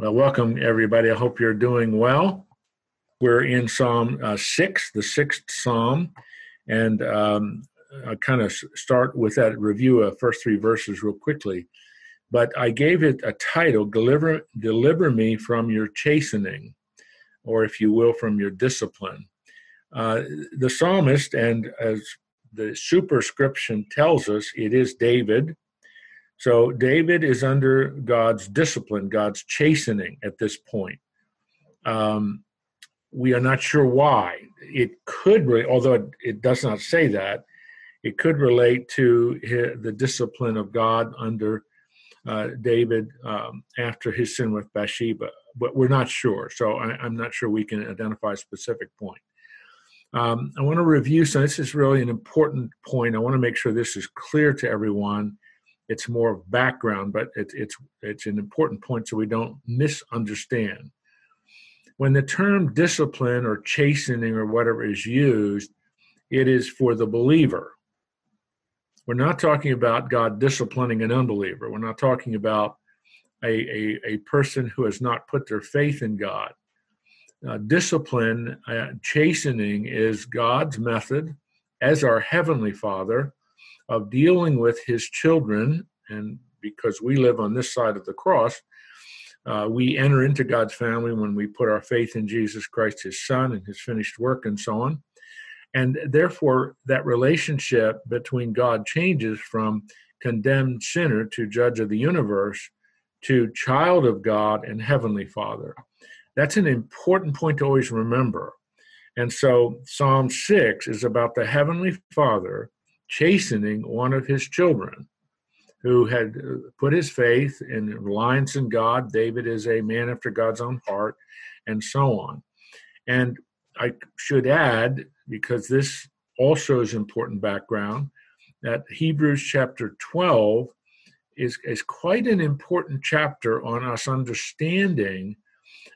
Well, welcome everybody. I hope you're doing well. We're in Psalm uh, 6, the sixth Psalm, and um, I'll kind of start with that review of first three verses real quickly. But I gave it a title, Deliver, Deliver Me from Your Chastening, or if you will, from your discipline. Uh, the psalmist, and as the superscription tells us, it is David so David is under God's discipline, God's chastening at this point. Um, we are not sure why. It could, re- although it, it, does not say that, it could relate to his, the discipline of God under uh, David um, after his sin with Bathsheba, but we're not sure. So I, am not sure we can identify a specific point. Um, I want to review, so this is really an important point. I want to make sure this is clear to everyone it's more of background, but it, it's it's an important point so we don't misunderstand. When the term discipline or chastening or whatever is used, it is for the believer. We're not talking about God disciplining an unbeliever. We're not talking about a, a, a person who has not put their faith in God. Uh, discipline, uh, chastening is God's method as our Heavenly Father of dealing with his children. And because we live on this side of the cross, uh, we enter into God's family when we put our faith in Jesus Christ, his son, and his finished work, and so on. And therefore, that relationship between God changes from condemned sinner to judge of the universe to child of God and heavenly Father. That's an important point to always remember. And so, Psalm 6 is about the heavenly Father chastening one of his children who had uh, put his faith in reliance in God. David is a man after God's own heart, and so on. And I should add, because this also is important background, that Hebrews chapter 12 is, is quite an important chapter on us understanding,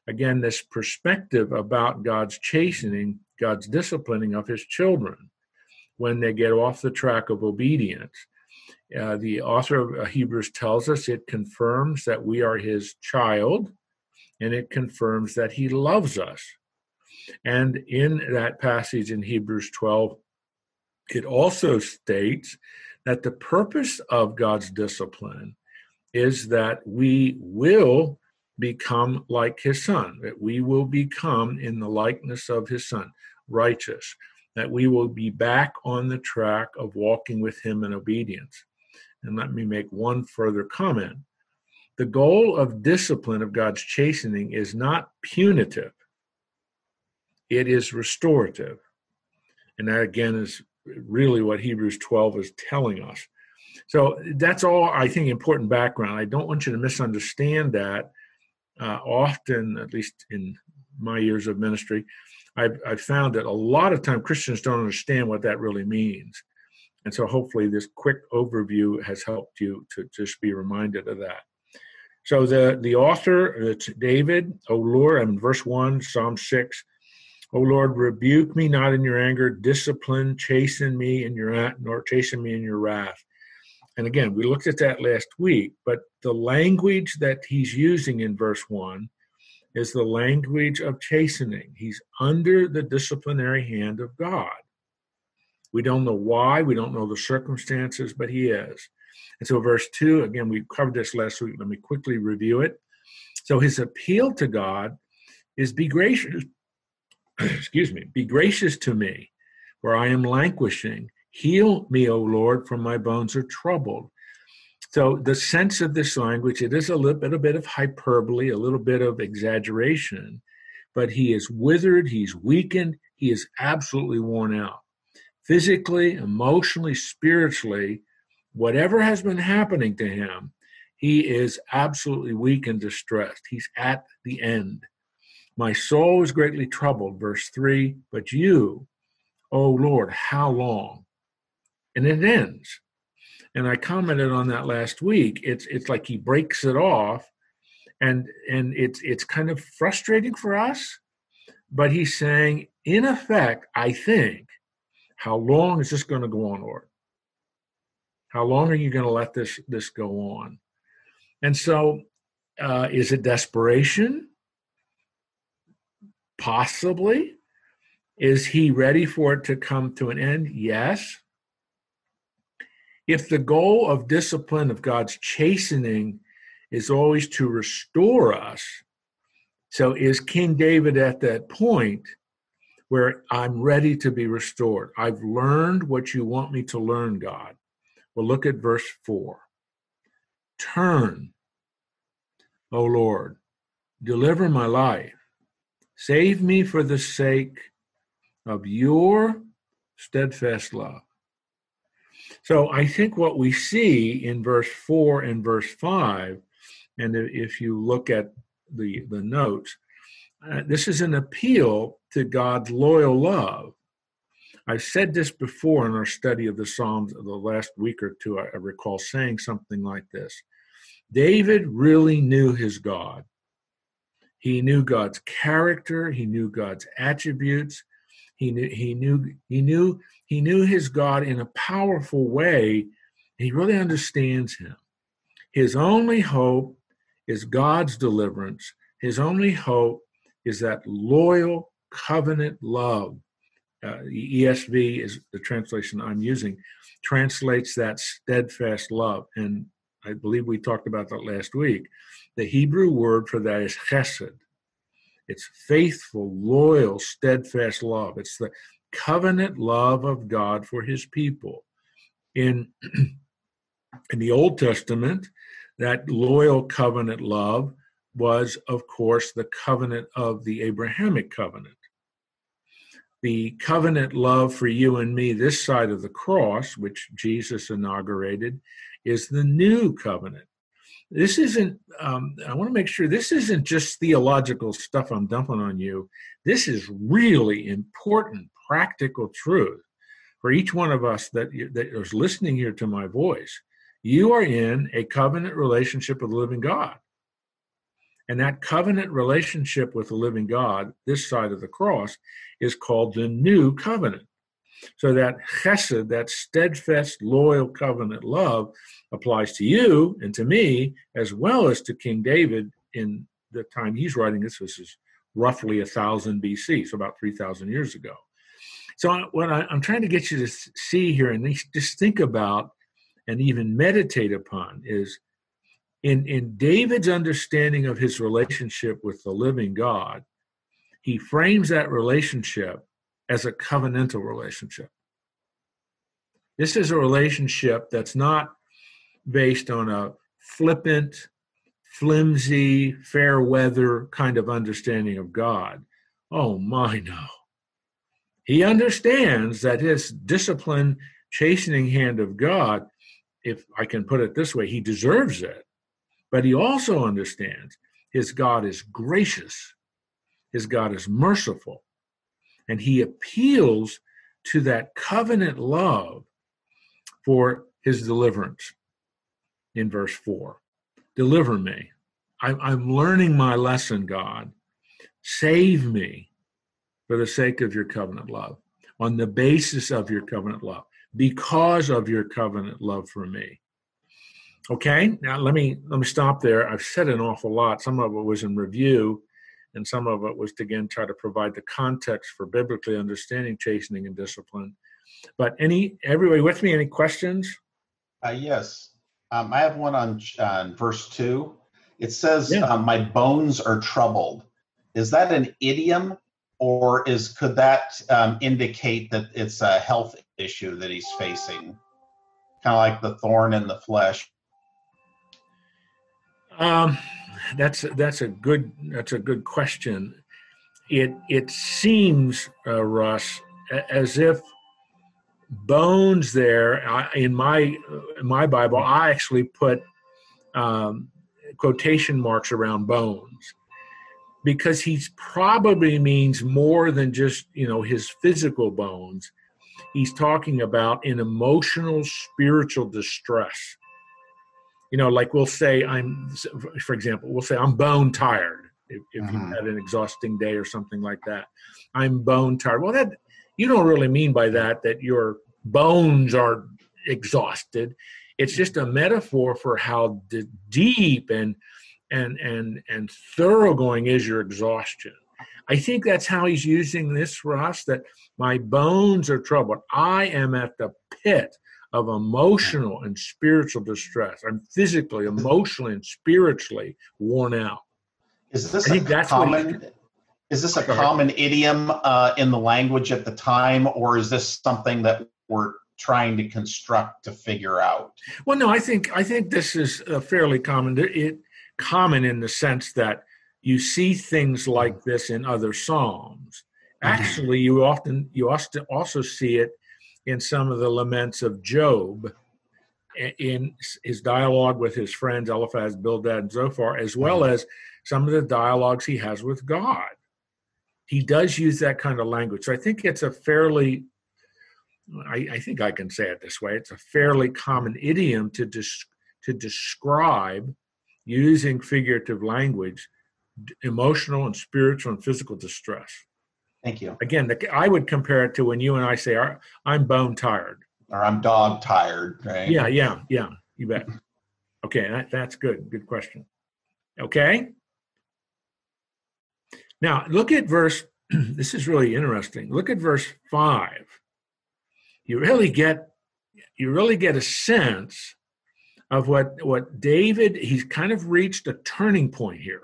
again, this perspective about God's chastening, God's disciplining of his children when they get off the track of obedience. Uh, the author of uh, Hebrews tells us it confirms that we are his child and it confirms that he loves us. And in that passage in Hebrews 12, it also states that the purpose of God's discipline is that we will become like his son, that we will become in the likeness of his son, righteous that we will be back on the track of walking with Him in obedience. And let me make one further comment. The goal of discipline of God's chastening is not punitive, it is restorative. And that again is really what Hebrews 12 is telling us. So that's all I think important background. I don't want you to misunderstand that. Uh, often, at least in my years of ministry, I've, I've found that a lot of time Christians don't understand what that really means. And so hopefully this quick overview has helped you to just be reminded of that. So the, the author, uh, it's David, O Lord, I'm in verse 1, Psalm 6. O Lord, rebuke me not in your anger, discipline, chasten me in your nor chasten me in your wrath. And again, we looked at that last week, but the language that he's using in verse 1 is the language of chastening. He's under the disciplinary hand of God. We don't know why, we don't know the circumstances, but he is. And so, verse 2, again, we covered this last week. Let me quickly review it. So, his appeal to God is be gracious, excuse me, be gracious to me, for I am languishing. Heal me, O Lord, for my bones are troubled. So the sense of this language, it is a little bit, a bit of hyperbole, a little bit of exaggeration, but he is withered, he's weakened, he is absolutely worn out. Physically, emotionally, spiritually, whatever has been happening to him, he is absolutely weak and distressed. He's at the end. My soul is greatly troubled, verse 3, but you, O Lord, how long? And it ends and I commented on that last week. It's it's like he breaks it off, and and it's it's kind of frustrating for us. But he's saying, in effect, I think, how long is this going to go on, Lord? How long are you going to let this this go on? And so Uh, is it desperation? Possibly. Is he ready for it to come to an end? Yes. If the goal of discipline, of God's chastening, is always to restore us, so is King David at that point where I'm ready to be restored? I've learned what you want me to learn, God. Well, look at verse 4. Turn, O Lord, deliver my life. Save me for the sake of your steadfast love. So I think what we see in verse 4 and verse 5, and if you look at the, the notes, uh, this is an appeal to God's loyal love. I've said this before in our study of the Psalms of the last week or two. I, I recall saying something like this David really knew his God. He knew God's character, he knew God's attributes, he knew he knew he knew he knew his God in a powerful way. He really understands him. His only hope is God's deliverance. His only hope is that loyal covenant love. Uh, ESV is the translation I'm using, translates that steadfast love. And I believe we talked about that last week. The Hebrew word for that is chesed. It's faithful, loyal, steadfast love. It's the covenant love of God for his people. In, in the Old Testament, that loyal covenant love was, of course, the covenant of the Abrahamic covenant. The covenant love for you and me this side of the cross, which Jesus inaugurated, is the new covenant. This isn't, um, I want to make sure this isn't just theological stuff I'm dumping on you. This is really important, practical truth for each one of us that, that is listening here to my voice. You are in a covenant relationship with the living God. And that covenant relationship with the living God, this side of the cross, is called the new covenant. So that chesed, that steadfast, loyal covenant love, applies to you and to me, as well as to King David in the time he's writing this. This is roughly a thousand BC, so about three thousand years ago. So what I, am trying to get you to see here, and just think about, and even meditate upon, is in in David's understanding of his relationship with the living God. He frames that relationship as a covenantal relationship. This is a relationship that's not based on a flippant, flimsy, fair weather kind of understanding of God. Oh my, no. He understands that his discipline, chastening hand of God, if I can put it this way, he deserves it. But he also understands his God is gracious, his God is merciful, and he appeals to that covenant love for his deliverance in verse 4. Deliver me. I'm, I'm learning my lesson, God. Save me for the sake of your covenant love, on the basis of your covenant love, because of your covenant love for me. Okay, now let me let me stop there. I've said an awful lot. Some of it was in review, and some of it was to again try to provide the context for biblically understanding chastening and discipline. But any everybody with me? Any questions? Uh, yes, um, I have one on, on verse two. It says, yeah. um, "My bones are troubled." Is that an idiom, or is could that um, indicate that it's a health issue that he's facing, kind of like the thorn in the flesh? Um, that's that's a good that's a good question. It it seems, uh, Russ, as if bones there in my in my Bible. I actually put um, quotation marks around bones because he probably means more than just you know his physical bones. He's talking about an emotional, spiritual distress you know, like we'll say I'm, for example, we'll say I'm bone tired if, if uh-huh. you've had an exhausting day or something like that. I'm bone tired. Well, that you don't really mean by that that your bones are exhausted. It's just a metaphor for how deep and and and and thoroughgoing is your exhaustion. I think that's how he's using this for us. That my bones are troubled. I am at the pit of emotional and spiritual distress. I'm physically, emotionally, and spiritually worn out. Is this I a common? Is this a common idiom uh, in the language at the time, or is this something that we're trying to construct to figure out? Well, no, I think I think this is a fairly common. It common in the sense that you see things like this in other psalms. Mm-hmm. Actually, you often you also see it in some of the laments of Job, in his dialogue with his friends Eliphaz, Bildad, and Zophar, as well mm-hmm. as some of the dialogues he has with God. He does use that kind of language. So I think it's a fairly, I, I think I can say it this way, it's a fairly common idiom to, des- to describe using figurative language emotional and spiritual and physical distress. Thank you. Again, the, I would compare it to when you and I say, I'm bone tired. Or I'm dog tired, right? Yeah, yeah, yeah. You bet. Okay, that, that's good. Good question. Okay. Now, look at verse, this is really interesting. Look at verse 5. You really get you really get a sense of what what David he's kind of reached a turning point here.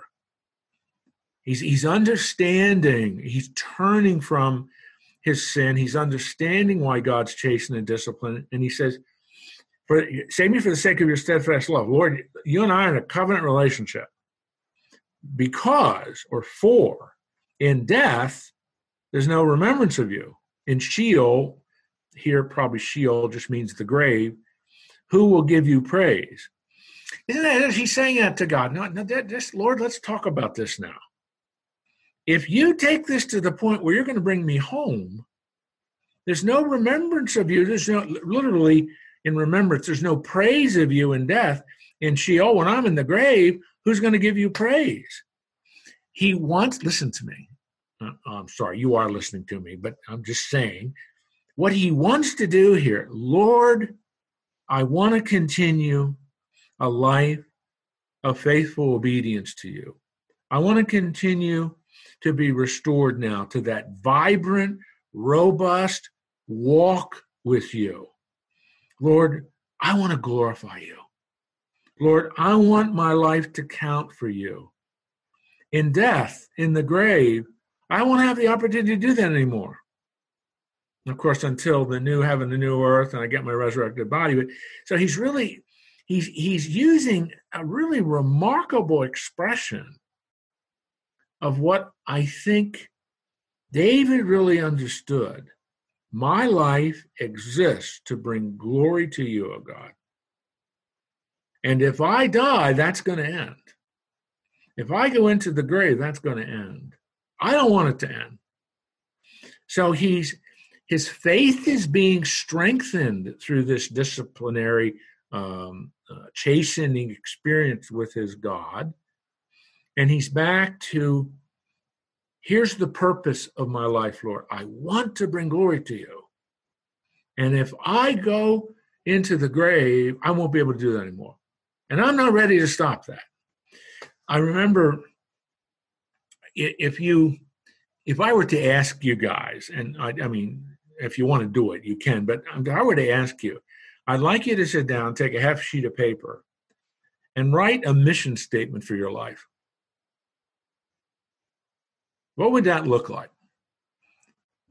He's he's understanding, he's turning from his sin, he's understanding why God's chastening and discipline, and he says, for, save me for the sake of your steadfast love. Lord, you and I are in a covenant relationship because or for in death there's no remembrance of you in sheol here probably sheol just means the grave who will give you praise. Isn't that he's saying that to god. No, no this lord let's talk about this now. If you take this to the point where you're going to bring me home there's no remembrance of you. There's no literally in remembrance there's no praise of you in death. In sheol when i'm in the grave who's going to give you praise? He wants, listen to me. Uh, I'm sorry, you are listening to me, but I'm just saying what he wants to do here. Lord, I want to continue a life of faithful obedience to you. I want to continue to be restored now to that vibrant, robust walk with you. Lord, I want to glorify you. Lord, I want my life to count for you in death, in the grave, I won't have the opportunity to do that anymore. Of course, until the new heaven, the new earth, and I get my resurrected body. But so he's really he's he's using a really remarkable expression of what I think David really understood. My life exists to bring glory to you, O oh God. And if I die, that's going to end. If I go into the grave, that's going to end. I don't want it to end. So he's his faith is being strengthened through this disciplinary um, uh, chastening experience with his God. And he's back to here's the purpose of my life, Lord. I want to bring glory to you. And if I go into the grave, I won't be able to do that anymore. And I'm not ready to stop that. I remember if you if I were to ask you guys, and I, I, mean, if you want to do it, you can, but I to ask you, I'd like you to sit down, take a half sheet of paper, and write a mission statement for your life. What would that look like?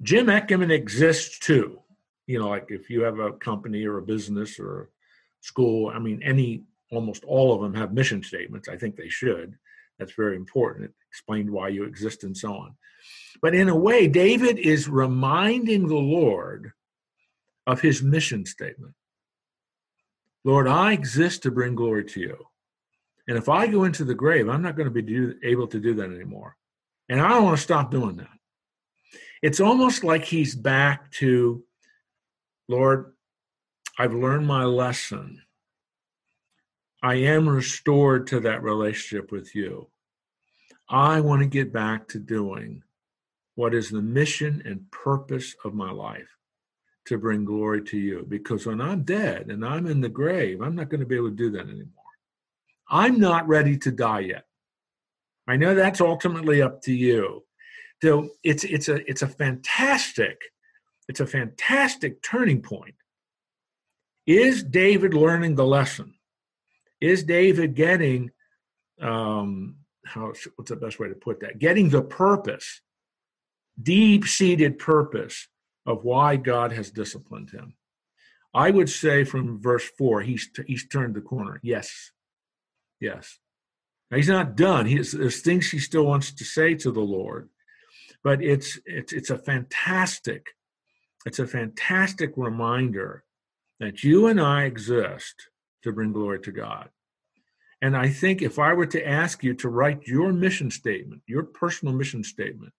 Jim Eckerman exists too. You know, like if you have a company or a business or a school, I mean, any almost all of them have mission statements. I think they should. That's very important. Explained why you exist and so on. But in a way, David is reminding the Lord of his mission statement. Lord, I exist to bring glory to you. And if I go into the grave, I'm not going to be do, able to do that anymore. And I don't want to stop doing that. It's almost like he's back to, Lord, I've learned my lesson. I am restored to that relationship with you. I want to get back to doing what is the mission and purpose of my life to bring glory to you. Because when I'm dead and I'm in the grave, I'm not going to be able to do that anymore. I'm not ready to die yet. I know that's ultimately up to you. So it's it's a it's a fantastic, it's a fantastic turning point. Is David learning the lesson? Is David getting um, how what's the best way to put that? Getting the purpose, deep-seated purpose of why God has disciplined him. I would say from verse four, he's he's turned the corner. Yes, yes. Now, he's not done. He's, there's things he still wants to say to the Lord, but it's it's it's a fantastic, it's a fantastic reminder that you and I exist to bring glory to God. And I think if I were to ask you to write your mission statement, your personal mission statement,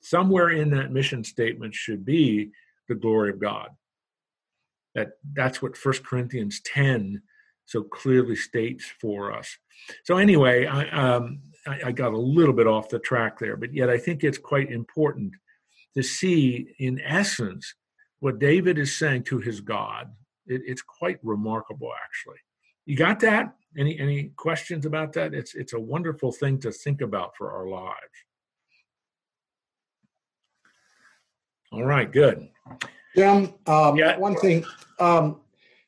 somewhere in that mission statement should be the glory of God. That that's what First Corinthians 10 so clearly states for us. So anyway, I, um, I, I got a little bit off the track there, but yet I think it's quite important to see, in essence, what David is saying to his God. It, it's quite remarkable, actually. You got that? Any any questions about that? It's it's a wonderful thing to think about for our lives. All right, good. Jim, um, yeah. one thing. Um,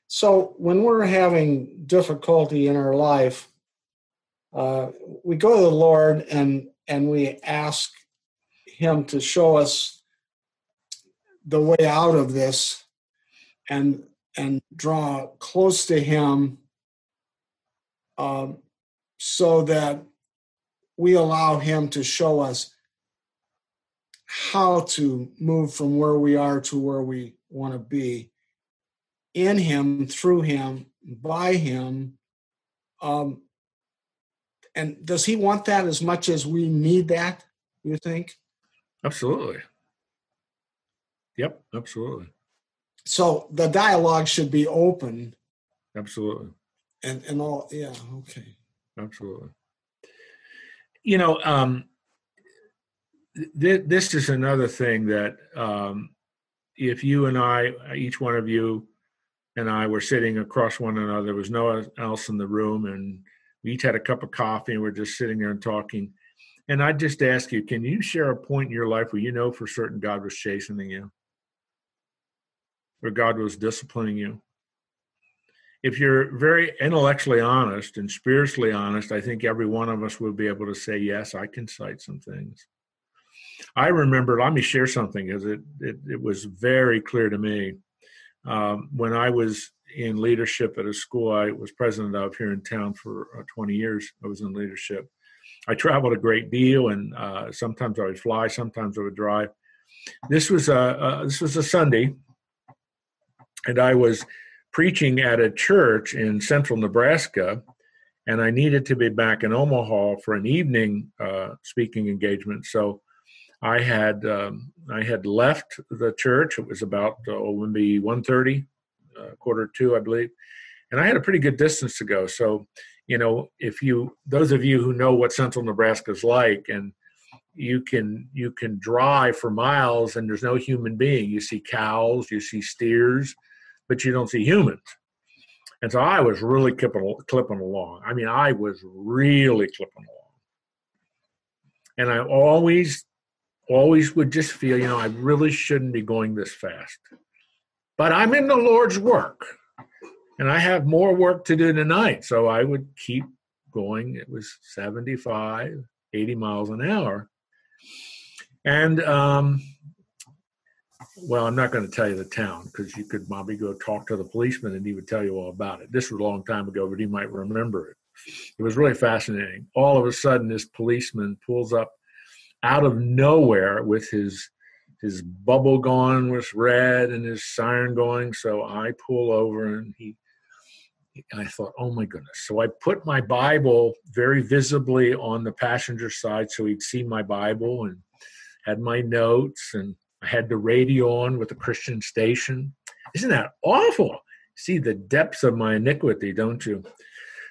so when we're having difficulty in our life, uh, we go to the Lord and and we ask Him to show us the way out of this, and and draw close to Him, um, so that we allow Him to show us how to move from where we are to where we want to be in him, through him, by him. Um, and does he want that as much as we need that, you think? Absolutely. Yep, absolutely. So the dialogue should be open. Absolutely. And and all yeah, okay. Absolutely. You know, um th- this is another thing that um if you and I, each one of you, and I were sitting across one another. There was no one else in the room, and we each had a cup of coffee, and we're just sitting there and talking. And I just ask you, can you share a point in your life where you know for certain God was chastening you, where God was disciplining you? If you're very intellectually honest and spiritually honest, I think every one of us would be able to say, yes, I can cite some things. I remember, let me share something because it, it, it was very clear to me um, when I was in leadership at a school I was president of here in town for uh, 20 years, I was in leadership. I traveled a great deal, and uh, sometimes I would fly, sometimes I would drive. This was a uh, this was a Sunday, and I was preaching at a church in central Nebraska, and I needed to be back in Omaha for an evening uh, speaking engagement. So I had um, I had left the church. It was about uh, maybe one thirty, uh, quarter two, I believe, and I had a pretty good distance to go. So, you know, if you those of you who know what Central Nebraska is like, and you can you can drive for miles and there's no human being. You see cows, you see steers, but you don't see humans. And so I was really clipping clipping along. I mean, I was really clipping along. And I always always would just feel, you know, I really shouldn't be going this fast. But I'm in the Lord's work and I have more work to do tonight. So I would keep going. It was 75, 80 miles an hour. And, um, well, I'm not going to tell you the town because you could probably go talk to the policeman and he would tell you all about it. This was a long time ago, but he might remember it. It was really fascinating. All of a sudden, this policeman pulls up out of nowhere with his his bubble going was red and his siren going. So I pull over and he I thought, oh my goodness. So I put my Bible very visibly on the passenger side so he'd see my Bible and had my notes and I had the radio on with the Christian station. Isn't that awful? See the depths of my iniquity, don't you?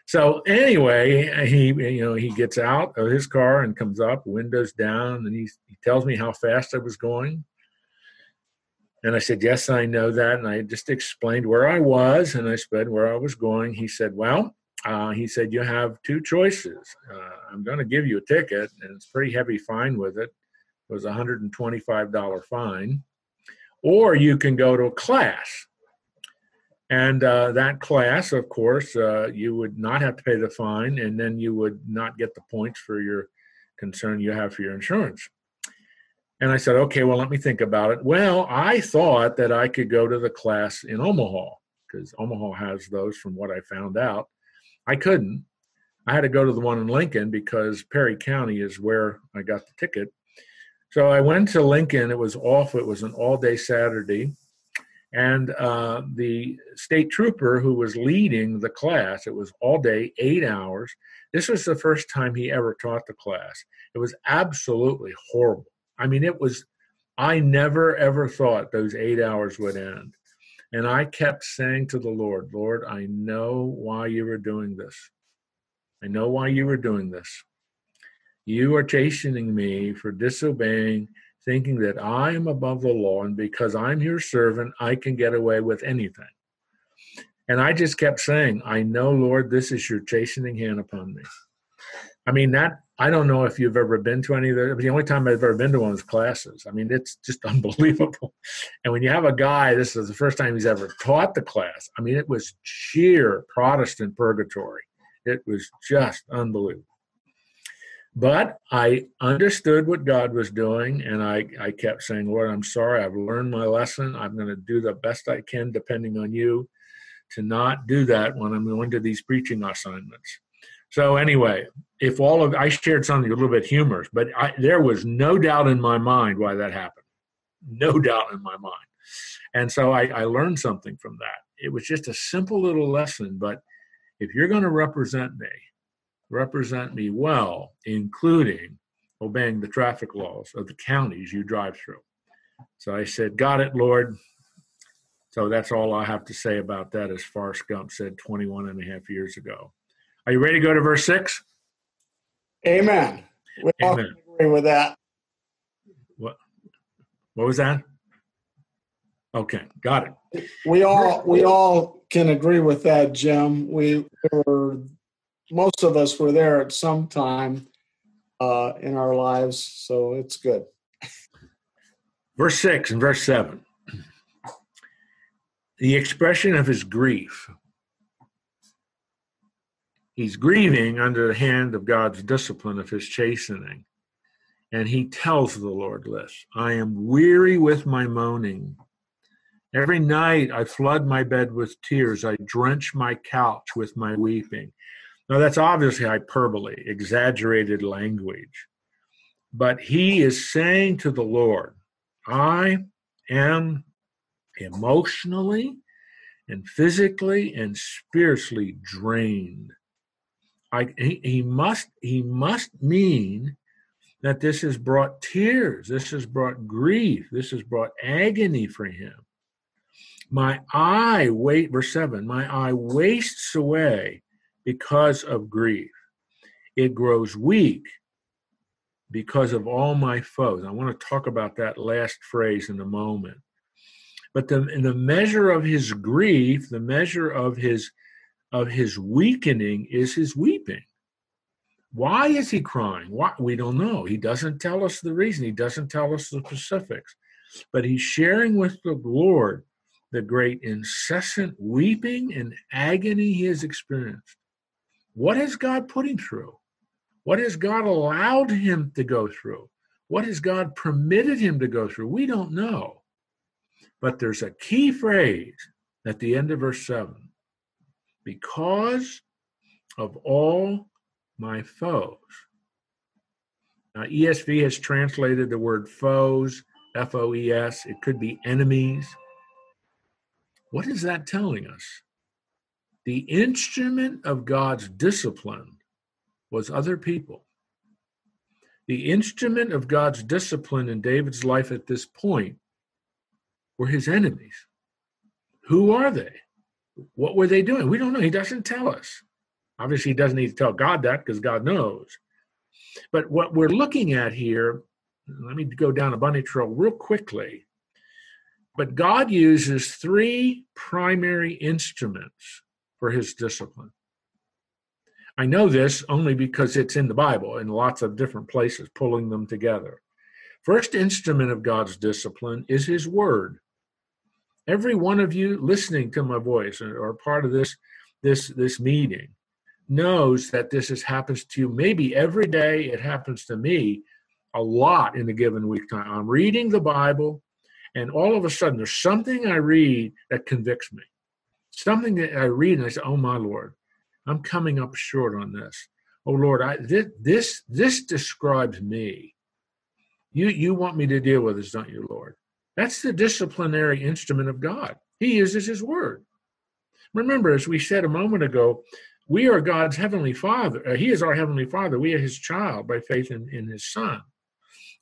So anyway, he you know he gets out of his car and comes up, windows down, and he he tells me how fast I was going. And I said, "Yes, I know that." And I just explained where I was, and I said where I was going. He said, "Well, uh, he said, You have two choices. Uh, I'm going to give you a ticket, and it's pretty heavy fine with it. Was a $125 fine. Or you can go to a class. And uh, that class, of course, uh, you would not have to pay the fine, and then you would not get the points for your concern you have for your insurance. And I said, okay, well, let me think about it. Well, I thought that I could go to the class in Omaha because Omaha has those from what I found out. I couldn't. I had to go to the one in Lincoln because Perry County is where I got the ticket. So I went to Lincoln. It was off, it was an all day Saturday. And uh, the state trooper who was leading the class, it was all day, eight hours. This was the first time he ever taught the class. It was absolutely horrible. I mean, it was, I never ever thought those eight hours would end. And I kept saying to the Lord, Lord, I know why you were doing this. I know why you were doing this. You are chastening me for disobeying, thinking that I am above the law, and because I'm your servant, I can get away with anything. And I just kept saying, I know, Lord, this is your chastening hand upon me. I mean, that I don't know if you've ever been to any of the. The only time I've ever been to one of those classes. I mean, it's just unbelievable. And when you have a guy, this is the first time he's ever taught the class. I mean, it was sheer Protestant purgatory. It was just unbelievable. But I understood what God was doing, and I, I kept saying, Lord, I'm sorry. I've learned my lesson. I'm going to do the best I can, depending on you, to not do that when I'm going to these preaching assignments. So anyway, if all of I shared something a little bit humorous, but I, there was no doubt in my mind why that happened. No doubt in my mind. And so I, I learned something from that. It was just a simple little lesson, but if you're going to represent me, represent me well, including obeying the traffic laws of the counties you drive through. So I said, Got it, Lord. So that's all I have to say about that, as Forrest Gump said 21 and a half years ago. Are you ready to go to verse 6? Amen. We Amen. agree with that. What what was that? Okay, got it. We all we all can agree with that, Jim. We were most of us were there at some time uh, in our lives, so it's good. Verse six and verse seven. The expression of his grief he's grieving under the hand of God's discipline of his chastening. And he tells the Lord this I am weary with my moaning. Every night I flood my bed with tears. I drench my couch with my weeping. Now, that's obviously hyperbole, exaggerated language. But he is saying to the Lord, I am emotionally and physically and spiritually drained. I, he, he must he must mean that this has brought tears, this has brought grief, this has brought agony for him. My eye wait verse seven. My eye wastes away because of grief. It grows weak because of all my foes. I want to talk about that last phrase in a moment. But the, the measure of his grief, the measure of his of his weakening is his weeping. Why is he crying? Why? We don't know. He doesn't tell us the reason. He doesn't tell us the specifics. But he's sharing with the Lord the great incessant weeping and agony he has experienced. What has God put him through? What has God allowed him to go through? What has God permitted him to go through? We don't know. But there's a key phrase at the end of verse 7 because of all my foes. Now, ESV has translated the word foes, F O E S. It could be enemies. What is that telling us? The instrument of God's discipline was other people. The instrument of God's discipline in David's life at this point were his enemies. Who are they? What were they doing? We don't know. He doesn't tell us. Obviously, he doesn't need to tell God that because God knows. But what we're looking at here, let me go down a bunny trail real quickly. But God uses three primary instruments for his discipline. I know this only because it's in the Bible in lots of different places, pulling them together. First instrument of God's discipline is His Word. Every one of you listening to my voice or part of this this this meeting knows that this has happens to you maybe every day. It happens to me a lot in a given week time. I'm reading the Bible, and all of a sudden there's something I read that convicts me. Something that I read and I say, "Oh my Lord, I'm coming up short on this. Oh Lord, I this this, this describes me. You you want me to deal with this, don't you, Lord? That's the disciplinary instrument of God. He uses His Word. Remember, as we said a moment ago, we are God's heavenly Father. Uh, he is our heavenly Father. We are His child by faith in, in His Son.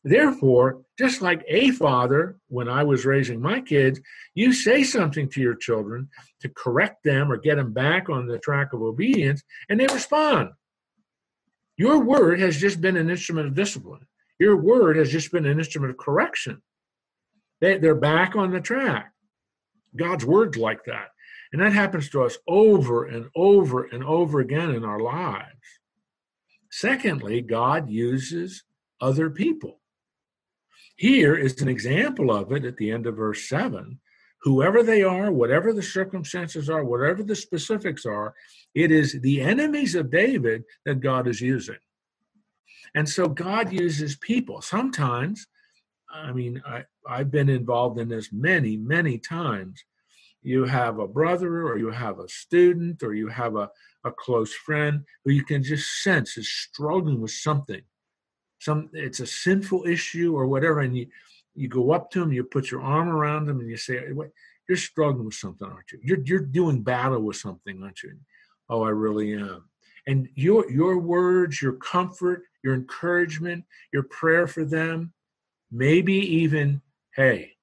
Therefore, just like a father, when I was raising my kids, you say something to your children to correct them or get them back on the track of obedience, and they respond. Your word has just been an instrument of discipline. Your word has just been an instrument of correction. They, they're back on the track. God's word's like that. And that happens to us over and over and over again in our lives. Secondly, God uses other people. Here is an example of it at the end of verse 7. Whoever they are, whatever the circumstances are, whatever the specifics are, it is the enemies of David that God is using. And so God uses people. Sometimes, I mean, I, I've been involved in this many, many times. You have a brother, or you have a student, or you have a, a close friend who you can just sense is struggling with something some it's a sinful issue or whatever, and you you go up to them, you put your arm around them, and you say, "You're struggling with something, aren't you? You're you're doing battle with something, aren't you?" Oh, I really am. And your your words, your comfort, your encouragement, your prayer for them, maybe even, "Hey,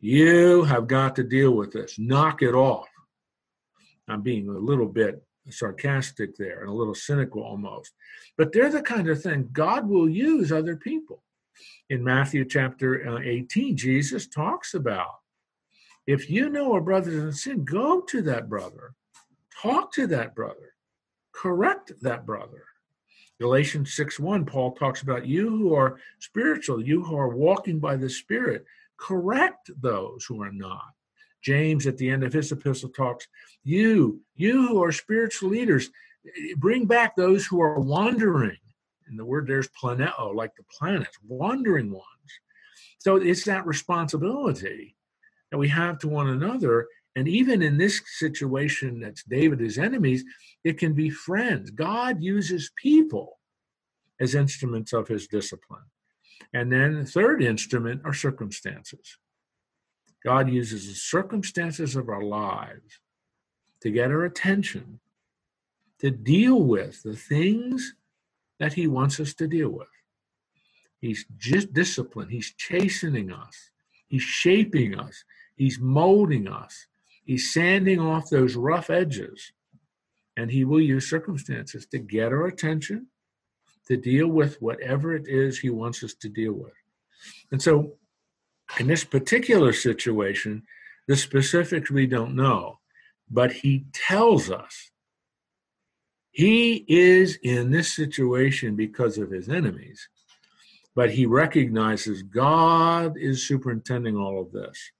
you have got to deal with this. Knock it off." I'm being a little bit sarcastic there and a little cynical almost. But they're the kind of thing God will use other people. In Matthew chapter uh, 18, Jesus talks about if you know a brother in sin, go to that brother, talk to that brother, correct that brother. Galatians 6 1, Paul talks about you who are spiritual, you who are walking by the Spirit, correct those who are not. James at the end of his epistle talks, you, you who are spiritual leaders, bring back those who are wandering. And the word there's planeo, like the planets, wandering ones. So it's that responsibility that we have to one another. And even in this situation that's David, his enemies, it can be friends. God uses people as instruments of his discipline. And then the third instrument are circumstances. God uses the circumstances of our lives to get our attention, to deal with the things that He wants us to deal with. He's just disciplined, He's chastening us, He's shaping us, He's molding us, He's sanding off those rough edges. And He will use circumstances to get our attention, to deal with whatever it is He wants us to deal with. And so in this particular situation, the specifics we don't know, but he tells us he is in this situation because of his enemies, but he recognizes God is superintending all of this.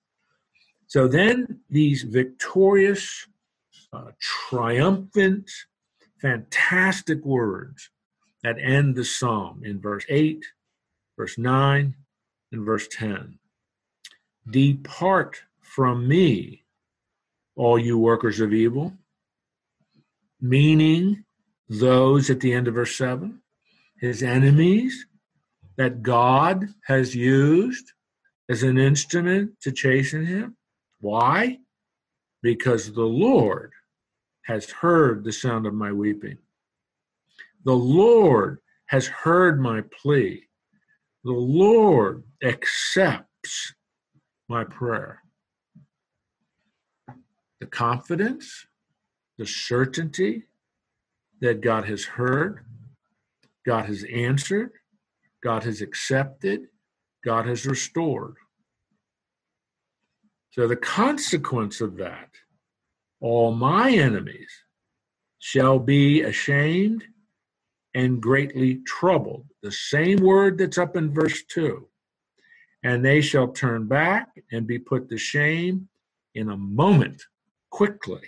So then these victorious, uh, triumphant, fantastic words that end the psalm in verse 8, verse 9, and verse 10. Depart from me, all you workers of evil, meaning those at the end of verse 7, his enemies that God has used as an instrument to chasten him. Why? Because the Lord has heard the sound of my weeping. The Lord has heard my plea. The Lord accepts my prayer. The confidence, the certainty that God has heard, God has answered, God has accepted, God has restored. So, the consequence of that, all my enemies shall be ashamed and greatly troubled. The same word that's up in verse 2. And they shall turn back and be put to shame in a moment, quickly.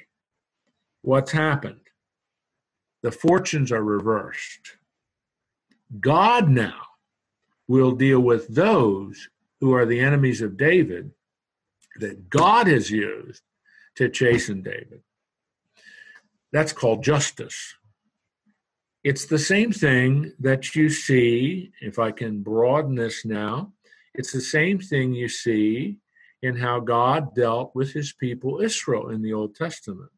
What's happened? The fortunes are reversed. God now will deal with those who are the enemies of David that God has used to chasten David. That's called justice. It's the same thing that you see, if I can broaden this now, it's the same thing you see in how God dealt with his people Israel in the Old Testament.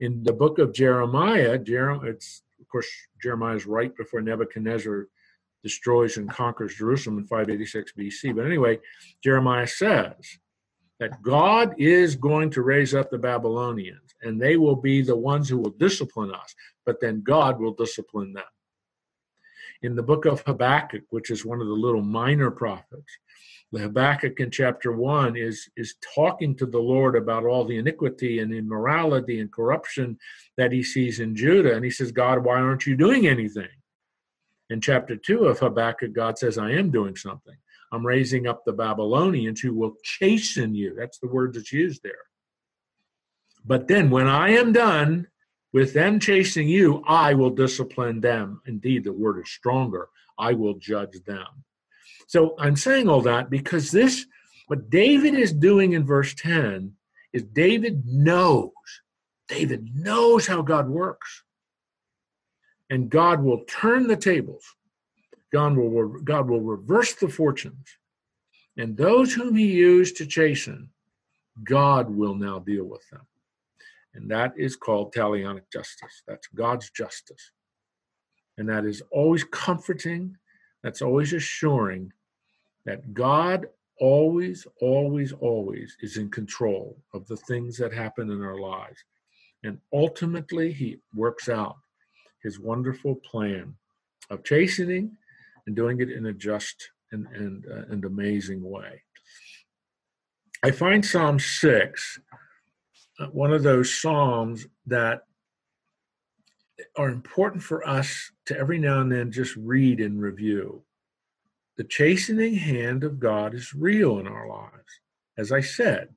In the book of Jeremiah, Jeremiah it's of course Jeremiah is right before Nebuchadnezzar destroys and conquers Jerusalem in 586 BC. But anyway, Jeremiah says that God is going to raise up the Babylonians and they will be the ones who will discipline us, but then God will discipline them. In the book of Habakkuk, which is one of the little minor prophets, the Habakkuk in chapter one is, is talking to the Lord about all the iniquity and immorality and corruption that he sees in Judah. And he says, God, why aren't you doing anything? In chapter two of Habakkuk, God says, I am doing something. I'm raising up the Babylonians who will chasten you. That's the word that's used there. But then when I am done with them chasing you, I will discipline them. Indeed, the word is stronger. I will judge them. So I'm saying all that because this, what David is doing in verse 10, is David knows, David knows how God works. And God will turn the tables God will, God will reverse the fortunes. And those whom he used to chasten, God will now deal with them. And that is called talionic justice. That's God's justice. And that is always comforting, that's always assuring that God always, always, always is in control of the things that happen in our lives. And ultimately, he works out his wonderful plan of chastening and doing it in a just and, and, uh, and amazing way. I find Psalm 6 uh, Uh, one of those Psalms that are important for us to every now and then just read and review. The chastening hand of God is real in our lives. As I said,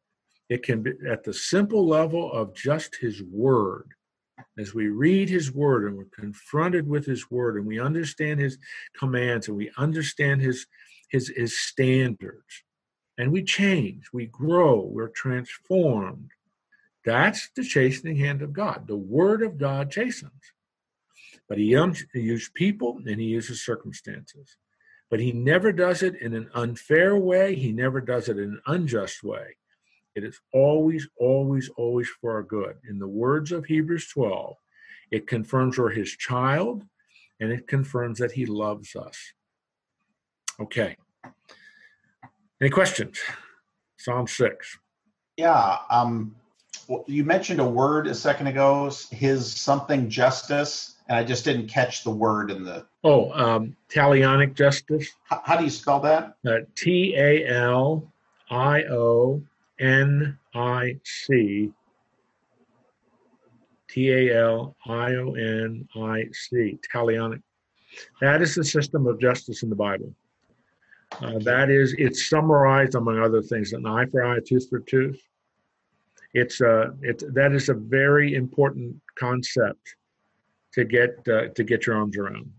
it can be at the simple level of just His Word as we read his word and we're confronted with his word and we understand his commands and we understand his his his standards and we change we grow we're transformed that's the chastening hand of god the word of god chastens but he, uses people and he uses circumstances but he never does it in an unfair way he never does it in an unjust way it is always, always, always for our good. In the words of Hebrews 12, it confirms we're his child and it confirms that he loves us. Okay. Any questions? Psalm 6. Yeah. Um, you mentioned a word a second ago, his something justice, and I just didn't catch the word in the. Oh, um, talionic justice. How, how do you spell that? Uh, T A L I O N I C T A L I O N I C, talionic. That is the system of justice in the Bible. Uh, that is, it's summarized among other things, an eye for eye, tooth for tooth. It's uh, it's that is a very important concept to get uh, to get your arms around.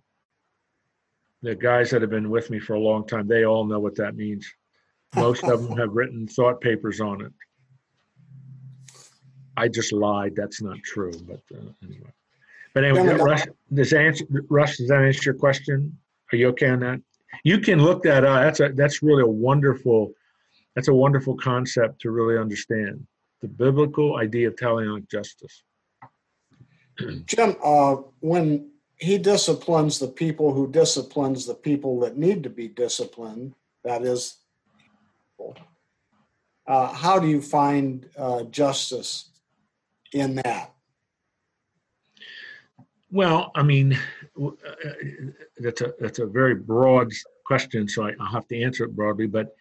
The guys that have been with me for a long time, they all know what that means. Most of them have written thought papers on it. I just lied. That's not true. But uh, anyway. But anyway, Russ, does answer Russ, does that answer your question? Are you okay on that? You can look that up. That's a that's really a wonderful that's a wonderful concept to really understand the biblical idea of talionic justice. Jim, uh, when he disciplines the people who disciplines the people that need to be disciplined, that is uh, how do you find uh, justice in that? Well, I mean, uh, that's a that's a very broad question, so I, will have to answer it broadly. But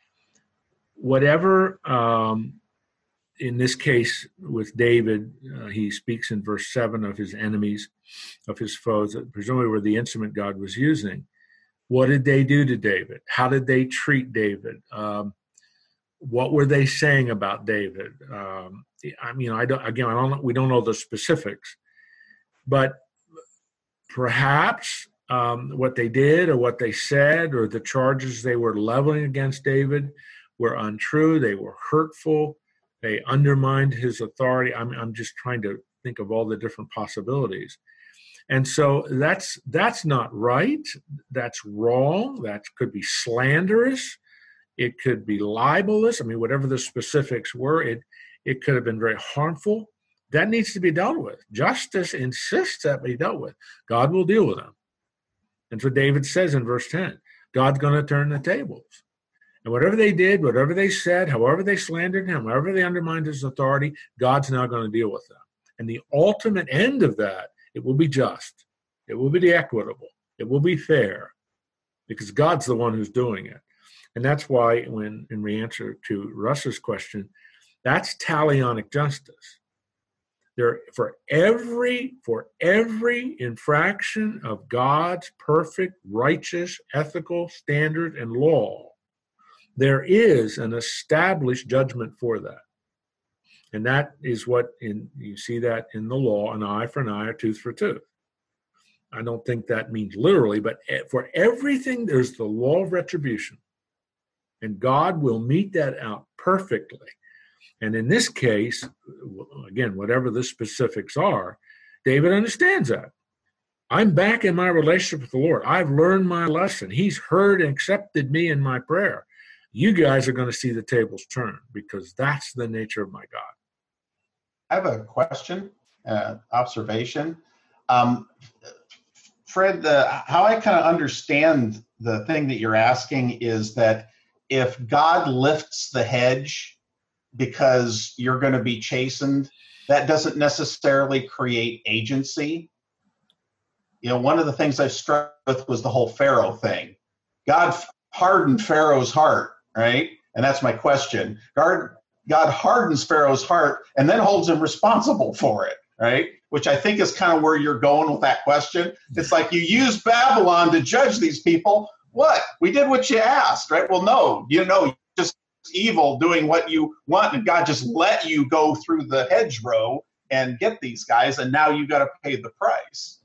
whatever um, in this case with David, uh, he speaks in verse 7 of his enemies, of his foes, that presumably were the instrument God was using. What did they do to David? How did they treat David? Um, what were they saying about David? Um, I mean, I don't. Again, I don't. We don't know the specifics, but perhaps um, what they did, or what they said, or the charges they were leveling against David were untrue. They were hurtful. They undermined his authority. I'm. I'm just trying to think of all the different possibilities. And so that's that's not right. That's wrong. That could be slanderous it could be libelous. I mean, whatever the specifics were, it it could have been very harmful. That needs to be dealt with. Justice insists that be dealt with. God will deal with them. And so David says in verse 10, God's going to turn the tables. And whatever they did, whatever they said, however they slandered him, however they undermined his authority, God's now going to deal with them. And the ultimate end of that, it will be just. It will be equitable. It will be fair because God's the one who's doing it. And that's why, when in answer to Russ's question, that's talionic justice. There, for every for every infraction of God's perfect, righteous, ethical standard and law, there is an established judgment for that. And that is what in you see that in the law, an eye for an eye, a tooth for tooth. I don't think that means literally, but for everything, there's the law of retribution. And God will mete that out perfectly. And in this case, again, whatever the specifics are, David understands that. I'm back in my relationship with the Lord. I've learned my lesson. He's heard and accepted me in my prayer. You guys are going to see the tables turn because that's the nature of my God. I have a question, uh, observation. Um, Fred, the, how I kind of understand the thing that you're asking is that if God lifts the hedge because you're going to be chastened, that doesn't necessarily create agency. You know, one of the things I struck with was the whole Pharaoh thing. God hardened Pharaoh's heart, right? And that's my question. God, God hardens Pharaoh's heart and then holds him responsible for it, right? Which I think is kind of where you're going with that question. It's like you use Babylon to judge these people what? We did what you asked, right? Well, no, you know, just evil doing what you want, and God just let you go through the hedgerow and get these guys, and now you got to pay the price.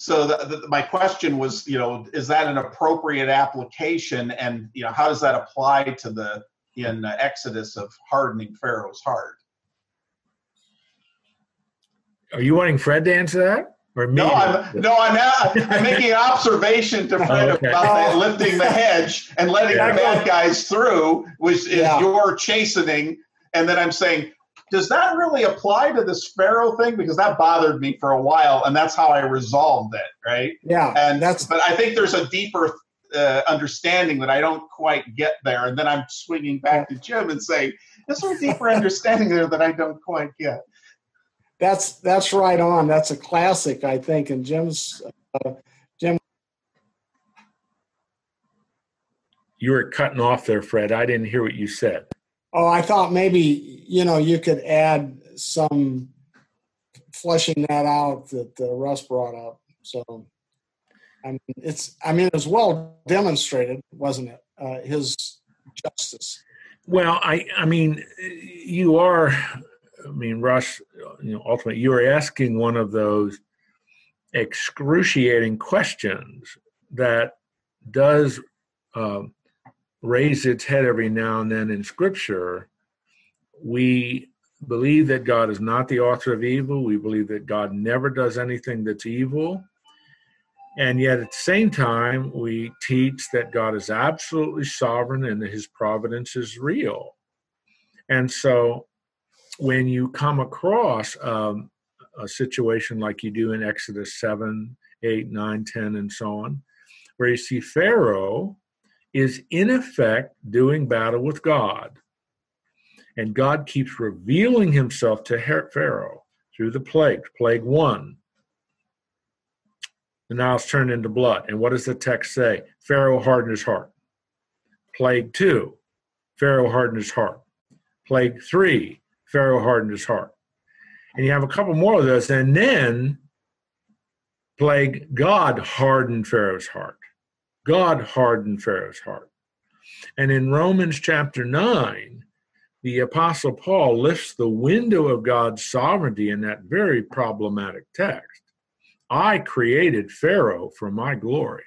So the, the, my question was, you know, is that an appropriate application, and you know, how does that apply to the in Exodus of hardening Pharaoh's heart? Are you wanting Fred to answer that? Or me? No, I'm no, I'm, I'm making an observation to Fred oh, okay. about oh. lifting the hedge and letting yeah. the bad guys through, which is yeah. your chastening. And then I'm saying, does that really apply to this Pharaoh thing? Because that bothered me for a while, and that's how I resolved it, right? Yeah, and that's. But I think there's a deeper uh, understanding that I don't quite get there, and then I'm swinging back to Jim and saying, "Is there a deeper understanding there that I don't quite get?" that's that's right on. That's a classic, I think. And Jim's uh, Jim. You were cutting off there, Fred. I didn't hear what you said. Oh, I thought maybe you know you could add some fleshing that out that uh, Russ brought up. So, I mean, it's I mean it was well demonstrated, wasn't it? Uh, his justice. Well, I I mean, you are I mean, Russ, you know, ultimately, you are asking one of those excruciating questions that does uh, raise its head every now and then in Scripture. We believe that God is not the author of evil. We believe that God never does anything that's evil. And yet, at the same time, we teach that God is absolutely sovereign and that his providence is real. And so, when you come across um, a situation like you do in Exodus 7, 8, 9, 10, and so on, where you see Pharaoh is in effect doing battle with God. And God keeps revealing himself to Pharaoh through the plague, Plague one, the Nile's turned into blood. And what does the text say? Pharaoh hardened his heart. Plague two, Pharaoh hardened his heart. Plague three, Pharaoh hardened his heart. And you have a couple more of those. And then plague, God hardened Pharaoh's heart. God hardened Pharaoh's heart. And in Romans chapter 9, the Apostle Paul lifts the window of God's sovereignty in that very problematic text. I created Pharaoh for my glory.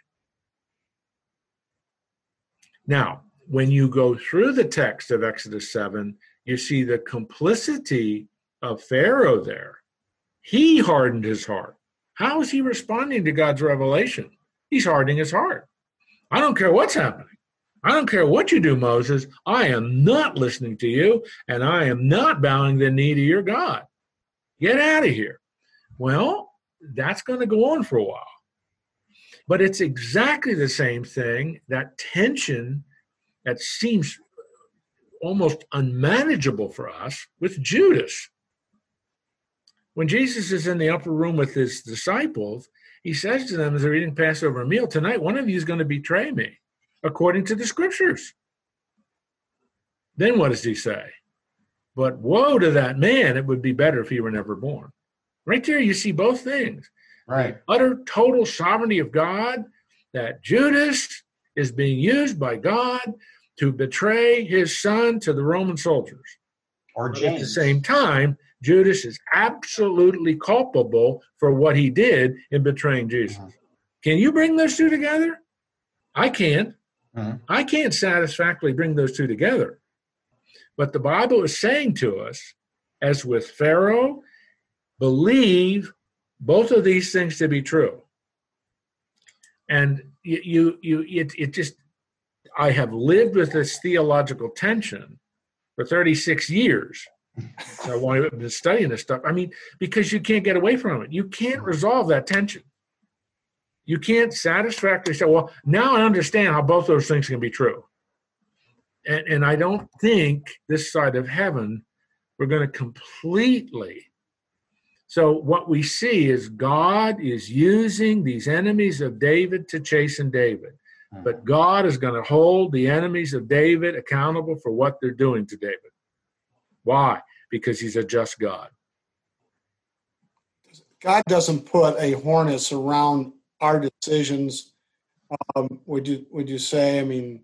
Now, when you go through the text of Exodus 7, you see the complicity of Pharaoh there. He hardened his heart. How is he responding to God's revelation? He's hardening his heart. I don't care what's happening. I don't care what you do, Moses. I am not listening to you, and I am not bowing the knee to your God. Get out of here. Well, that's going to go on for a while. But it's exactly the same thing that tension that seems almost unmanageable for us with Judas. When Jesus is in the upper room with his disciples, he says to them as they're eating Passover meal, Tonight, one of you is going to betray me according to the scriptures. Then what does he say? But woe to that man, it would be better if he were never born. Right there, you see both things. Right. The utter total sovereignty of God, that Judas is being used by God to betray his son to the Roman soldiers. Or James. At the same time, Judas is absolutely culpable for what he did in betraying Jesus. Mm-hmm. Can you bring those two together? I can't. Mm-hmm. I can't satisfactorily bring those two together. But the Bible is saying to us, as with Pharaoh, believe both of these things to be true. And you, you, you it, it just, I have lived with this theological tension for 36 years. So I've been studying this stuff. I mean, because you can't get away from it. You can't resolve that tension. You can't satisfactorily say, well, now I understand how both those things can be true. And, and I don't think this side of heaven we're going to completely. So, what we see is God is using these enemies of David to chasten David. But mm-hmm. God is going to hold the enemies of David accountable for what they're doing to David. Why? Because he's a just God. God doesn't put a harness around our decisions. Um, would you would you say? I mean,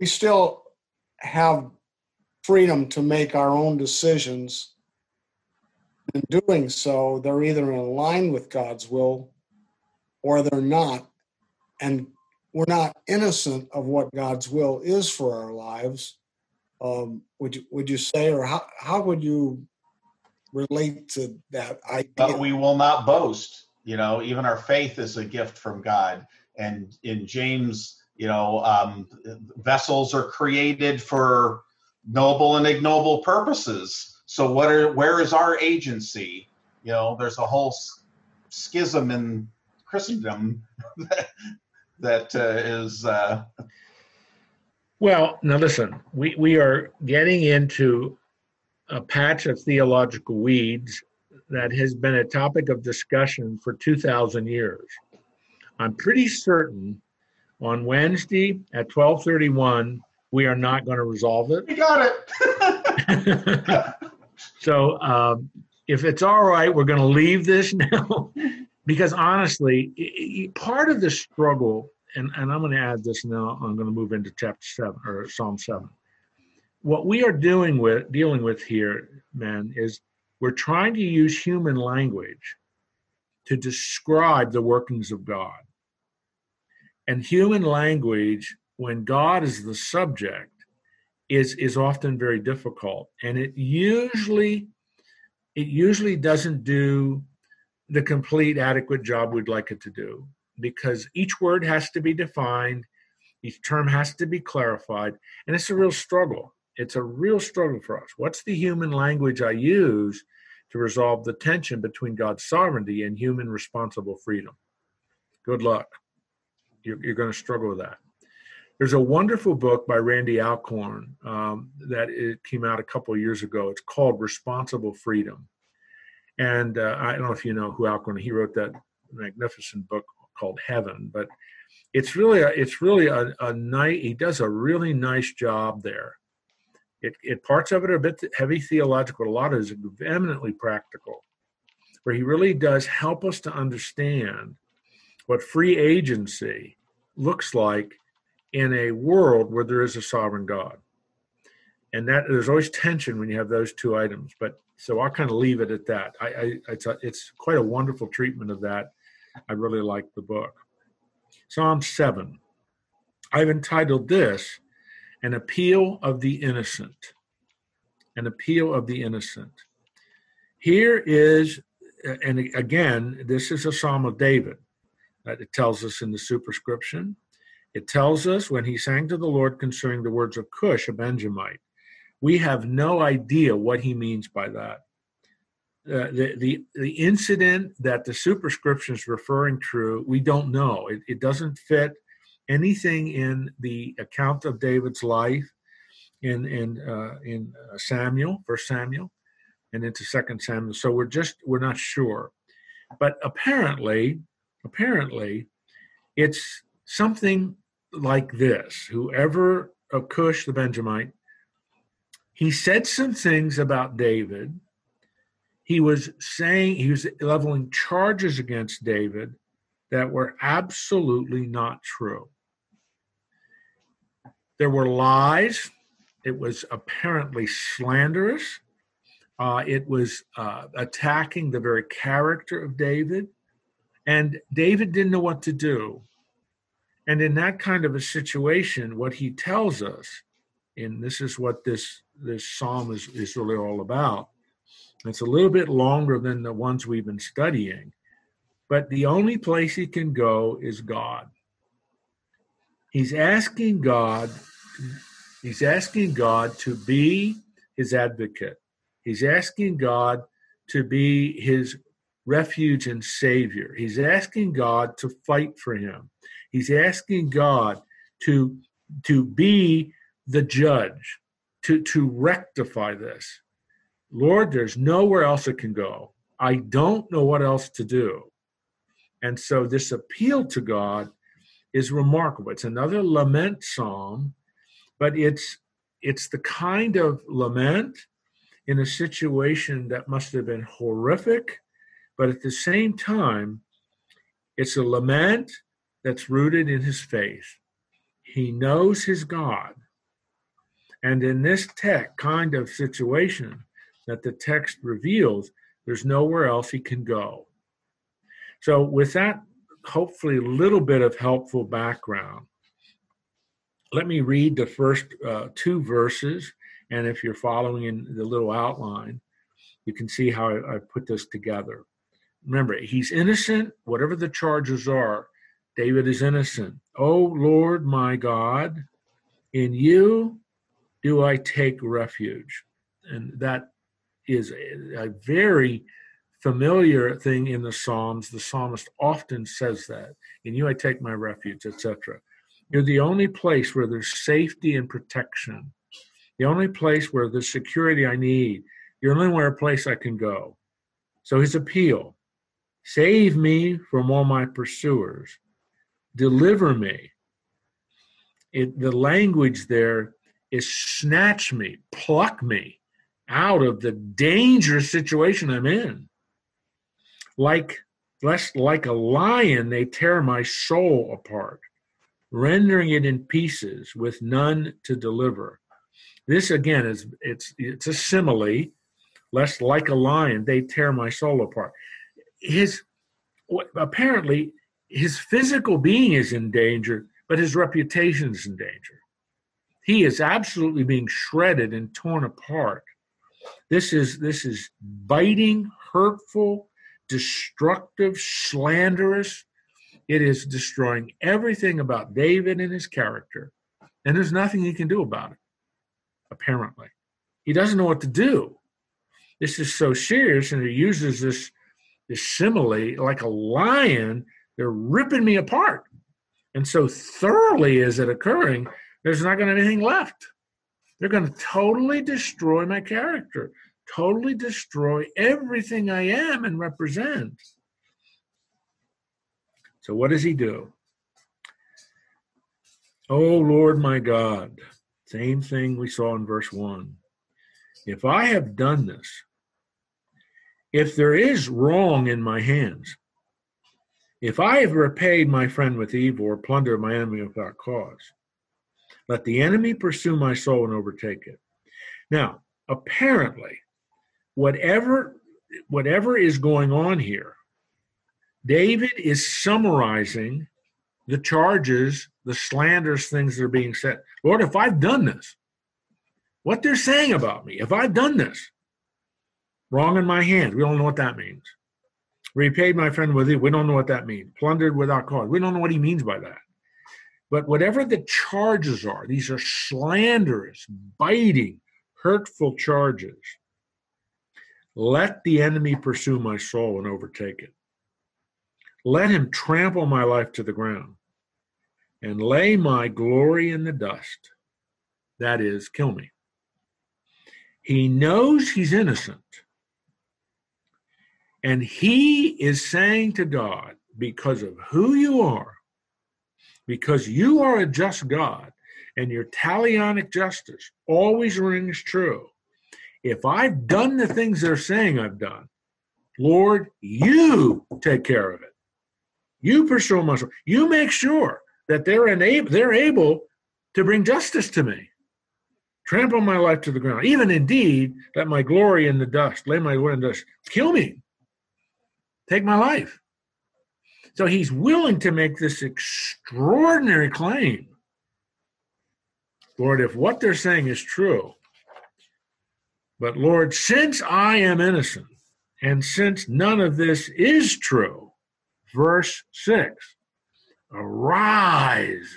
we still have freedom to make our own decisions. In doing so, they're either in line with God's will or they're not. And we're not innocent of what God's will is for our lives. Um, would you would you say, or how how would you relate to that idea? But we will not boast you know even our faith is a gift from god. And in james you know um, vessels are created for noble and ignoble purposes. So what are where is our agency? You know there's a whole schism in christendom that, that uh, is uh... well now listen we we are getting into a patch of theological weeds that has been a topic of discussion for 2,000 years. I'm pretty certain on Wednesday at 12:31 we are not going to resolve it. You got it. so um, if it's all right, we're going to leave this now because honestly, part of the struggle, and, and I'm going to add this now. I'm going to move into chapter seven or Psalm seven. What we are doing with dealing with here, man, is we're trying to use human language to describe the workings of God. And human language, when God is the subject, is, is often very difficult. And it usually it usually doesn't do the complete adequate job we'd like it to do because each word has to be defined, each term has to be clarified, and it's a real struggle it's a real struggle for us. What's the human language I use to resolve the tension between God's sovereignty and human responsible freedom? Good luck. You're, you're going to struggle with that. There's a wonderful book by Randy Alcorn um, that it came out a couple years ago. It's called Responsible Freedom. And uh, I don't know if you know who Alcorn. He wrote that magnificent book called Heaven, but it's really a, it's really a, a nice. He does a really nice job there It, it parts of it are a bit heavy theological, a lot is eminently practical, where he really does help us to understand what free agency looks like in a world where there is a sovereign God. And that there's always tension when you have those two items. But so I'll kind of leave it at that. I, I it's a, it's quite a wonderful treatment of that. I really like the book. Psalm seven. I've entitled this "An Appeal of the Innocent." An appeal of the innocent. Here is, uh, and again, this is a Psalm of David. It tells us in the superscription. It tells us when he sang to the Lord concerning the words of Cush, a Benjamite. We have no idea what he means by that. Uh, the, the the incident that the superscription is referring to, we don't know. It, it doesn't fit anything in the account of David's life in in uh, in uh, Samuel, First Samuel, and into Second Samuel. So we're just we're not sure, but apparently, apparently, it's something like this. Whoever of Cush the Benjamite, he said some things about David he was saying he was leveling charges against David that were absolutely not true. There were lies. It was apparently slanderous. Uh, it was uh, attacking the very character of David. And David didn't know what to do. And in that kind of a situation, what he tells us, and this is what this, this psalm is, is really all about, it's a little bit longer than the ones we've been studying, but the only place he can go is God. He's asking God, he's asking God to be his advocate. He's asking God to be his refuge and savior. He's asking God to fight for him. He's asking God to to be the judge, to to rectify this. Lord, there's nowhere else it can go. I don't know what else to do. And so this appeal to God is remarkable. It's another lament psalm, but it's it's the kind of lament in a situation that must have been horrific, but at the same time, it's a lament that's rooted in his faith. He knows his God. And in this tech kind of situation, that the text reveals, there's nowhere else he can go. So, with that, hopefully, little bit of helpful background, let me read the first uh, two verses. And if you're following in the little outline, you can see how I, I put this together. Remember, he's innocent, whatever the charges are. David is innocent. Oh Lord my God, in you do I take refuge. And that is a, very familiar thing in the Psalms. The psalmist often says that. In you I take my refuge, etc. You're the only place where there's safety and protection. The only place where there's security I need. You're the only place I can go. So his appeal save me from all my pursuers, deliver me. It, the language there is snatch me, pluck me out of the dangerous situation I'm in. Like less like a lion they tear my soul apart, rendering it in pieces with none to deliver. This again is it's it's a simile, less like a lion they tear my soul apart. His apparently his physical being is in danger, but his reputation is in danger. He is absolutely being shredded and torn apart this is this is biting, hurtful, destructive, slanderous. It is destroying everything about David and his character. And there's nothing he can do about it, apparently. He doesn't know what to do. This is so serious, and he uses this, this simile like a lion. They're ripping me apart. And so thoroughly is it occurring, there's not going to be anything left. They're going to totally destroy my character, totally destroy everything I am and represent. So, what does he do? Oh, Lord my God, Same thing we saw in verse 1. If I have done this, if there is wrong in my hands, if I have repaid my friend with evil or plundered my enemy without cause, let the enemy pursue my soul and overtake it. Now, apparently, whatever whatever is going on here, David is summarizing the charges, the slanderous things that are being said. Lord, if I've done this, what they're saying about me, if I've done this, wrong in my hands, we don't know what that means. Repaid my friend with it, we don't know what that means. Plundered without cause, we don't know what he means by that. But whatever the charges are, these are slanderous, biting, hurtful charges. Let the enemy pursue my soul and overtake it. Let him trample my life to the ground and lay my glory in the dust. That is, kill me. He knows he's innocent. And he is saying to God, because of who you are, because you are a just God and your talionic justice always rings true. If I've done the things they're saying I've done, Lord, you take care of it. You pursue my soul. You make sure that they're enable, they're able to bring justice to me. Trample my life to the ground. Even indeed, let my glory in the dust, lay my glory in the dust. Kill me. Take my life. So he's willing to make this extraordinary claim. Lord, if what they're saying is true, but Lord, since I am innocent, and since none of this is true, verse 6 Arise,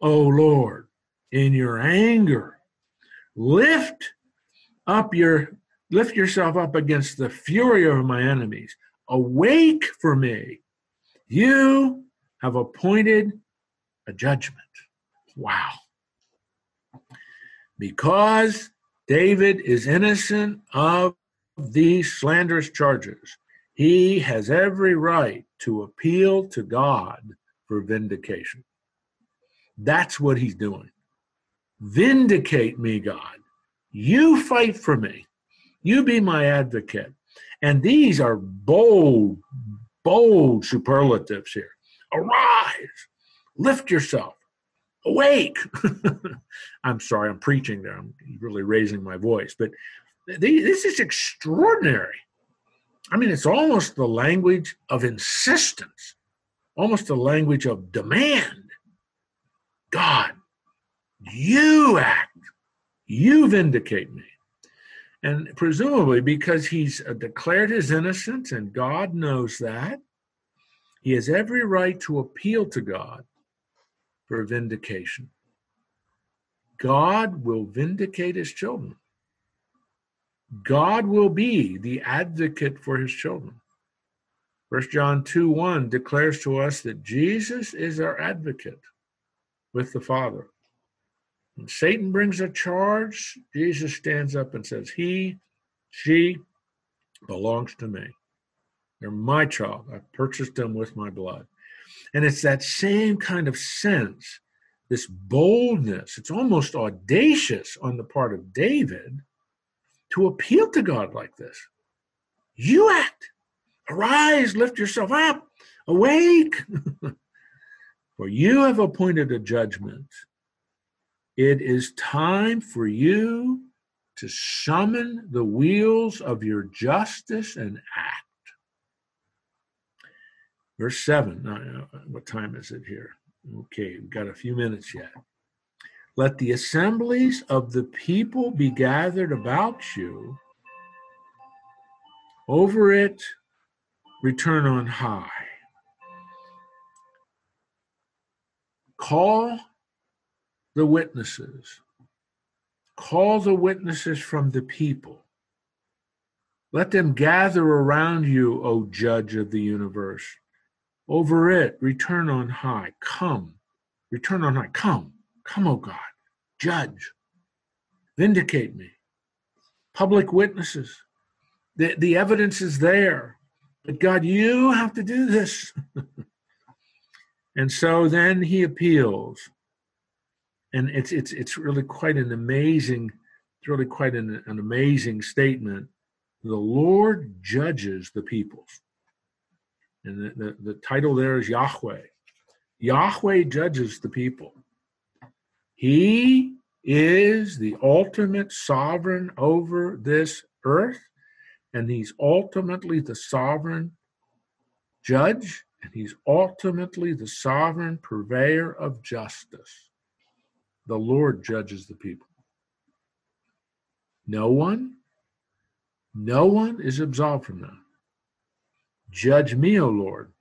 O Lord, in your anger. Lift up your lift yourself up against the fury of my enemies. Awake for me you have appointed a judgment. Wow. Because David is innocent of these slanderous charges, he has every right to appeal to God for vindication. That's what he's doing. Vindicate me, God. You fight for me. You be my advocate. And these are bold, bold superlatives here. Arise, lift yourself, awake. I'm sorry, I'm preaching there. I'm really raising my voice, but this is extraordinary. I mean, it's almost the language of insistence, almost the language of demand. God, you act, you vindicate me. And presumably because he's uh, declared his innocence and God knows that, he has every right to appeal to God for vindication. God will vindicate his children. God will be the advocate for his children. 1 John 2 1 declares to us that Jesus is our advocate with the Father. When Satan brings a charge, Jesus stands up and says, He, she belongs to me. They're my child. I purchased them with my blood. And it's that same kind of sense, this boldness, it's almost audacious on the part of David to appeal to God like this. You act. Arise, lift yourself up, awake. For you have appointed a judgment it is time for you to summon the wheels of your justice and act. Verse 7. Uh, what time is it here? Okay, we've got a few minutes yet. Let the assemblies of the people be gathered about you. Over it, return on high. Call the witnesses. Call the witnesses from the people. Let them gather around you, O judge of the universe. Over it, return on high. Come. Return on high. Come. Come, O God. Judge. Vindicate me. Public witnesses. The, the evidence is there. But God, you have to do this. and so then he appeals and it's it's it's really quite an amazing, it's really quite an, an amazing statement. The Lord judges the peoples. And the, the, the title there is Yahweh. Yahweh judges the people. He is the ultimate sovereign over this earth, and he's ultimately the sovereign judge, and he's ultimately the sovereign purveyor of justice. The Lord judges the people. No one, no one is absolved from that. Judge me, O Lord.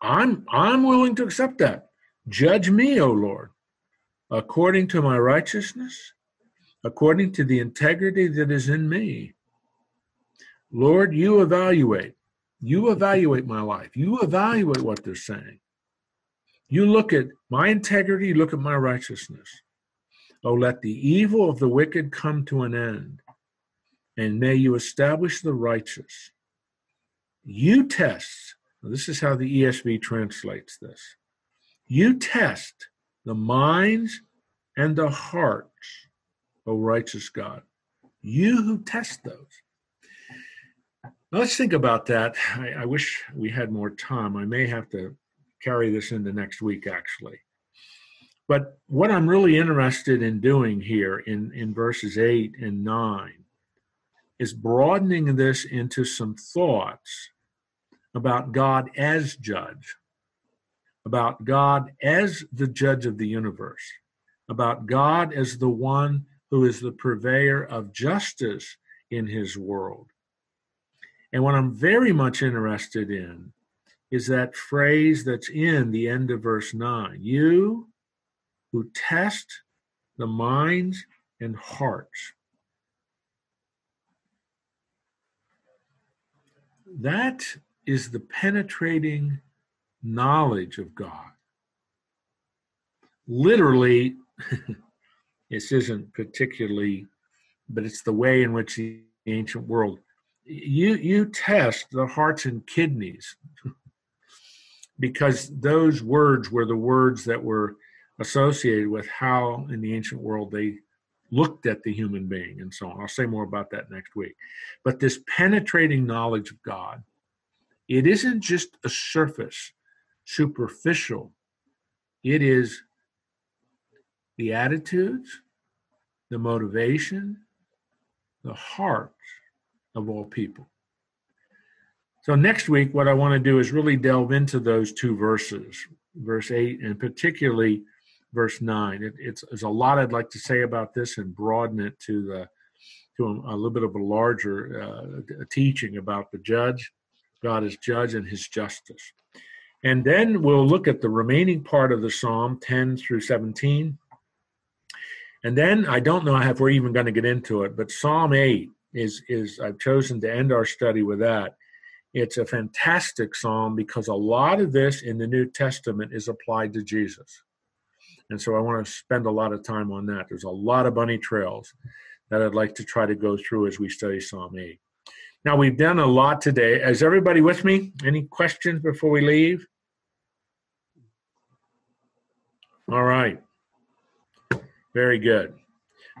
I'm I'm willing to accept that. Judge me, O Lord, according to my righteousness, according to the integrity that is in me. Lord, you evaluate. You evaluate my life. You evaluate what they're saying. You look at my integrity, you look at my righteousness. Oh, let the evil of the wicked come to an end, and may you establish the righteous. You test, this is how the ESV translates this. You test the minds and the hearts, O righteous God. You who test those. Now let's think about that. I, I wish we had more time. I may have to carry this into next week, actually. But what I'm really interested in doing here in, in verses 8 and 9 is broadening this into some thoughts about God as judge, about God as the judge of the universe, about God as the one who is the purveyor of justice in his world. And what I'm very much interested in is that phrase that's in the end of verse 9 you who test the minds and hearts. That is the penetrating knowledge of God. Literally, this isn't particularly, but it's the way in which the ancient world you you test the hearts and kidneys because those words were the words that were associated with how in the ancient world they looked at the human being and so on. I'll say more about that next week. But this penetrating knowledge of God, it isn't just a surface, superficial. It is the attitudes, the motivation, the hearts of all people. So next week, what I want to do is really delve into those two verses, verse eight and particularly verse nine. It, it's there's a lot I'd like to say about this and broaden it to the to a, a little bit of a larger uh, teaching about the judge, God as judge, and His justice. And then we'll look at the remaining part of the psalm, 10 through 17. And then I don't know if we're even going to get into it, but Psalm 8 is is I've chosen to end our study with that. It's a fantastic psalm because a lot of this in the New Testament is applied to Jesus. And so I want to spend a lot of time on that. There's a lot of bunny trails that I'd like to try to go through as we study Psalm 8. Now, we've done a lot today. Is everybody with me? Any questions before we leave? All right. Very good.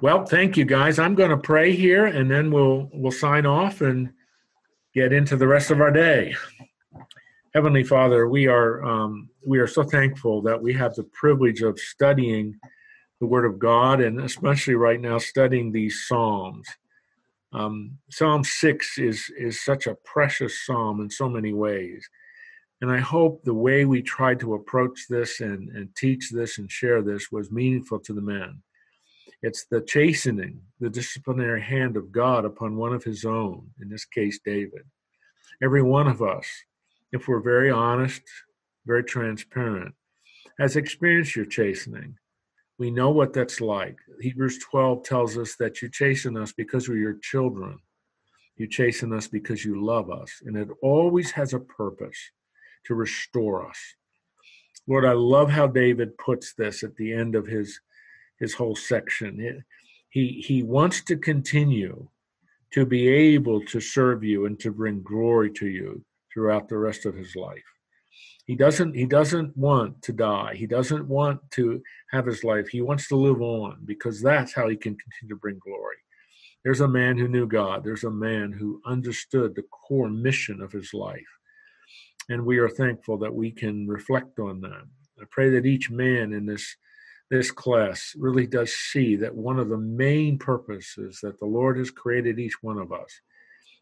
Well, thank you guys. I'm going to pray here and then we'll we'll sign off and get into the rest of our day. Heavenly Father, we are um, we are so thankful that we have the privilege of studying the Word of God, and especially right now studying these Psalms. Um, psalm six is is such a precious psalm in so many ways, and I hope the way we tried to approach this and and teach this and share this was meaningful to the men. It's the chastening, the disciplinary hand of God upon one of his own, in this case, David. Every one of us, if we're very honest, very transparent, has experienced your chastening. We know what that's like. Hebrews 12 tells us that you chasten us because we're your children. You chasten us because you love us. And it always has a purpose to restore us. Lord, I love how David puts this at the end of his his whole section. He he wants to continue to be able to serve you and to bring glory to you throughout the rest of his life. He doesn't he doesn't want to die. He doesn't want to have his life. He wants to live on because that's how he can continue to bring glory. There's a man who knew God. There's a man who understood the core mission of his life. And we are thankful that we can reflect on that. I pray that each man in this this class really does see that one of the main purposes that the Lord has created each one of us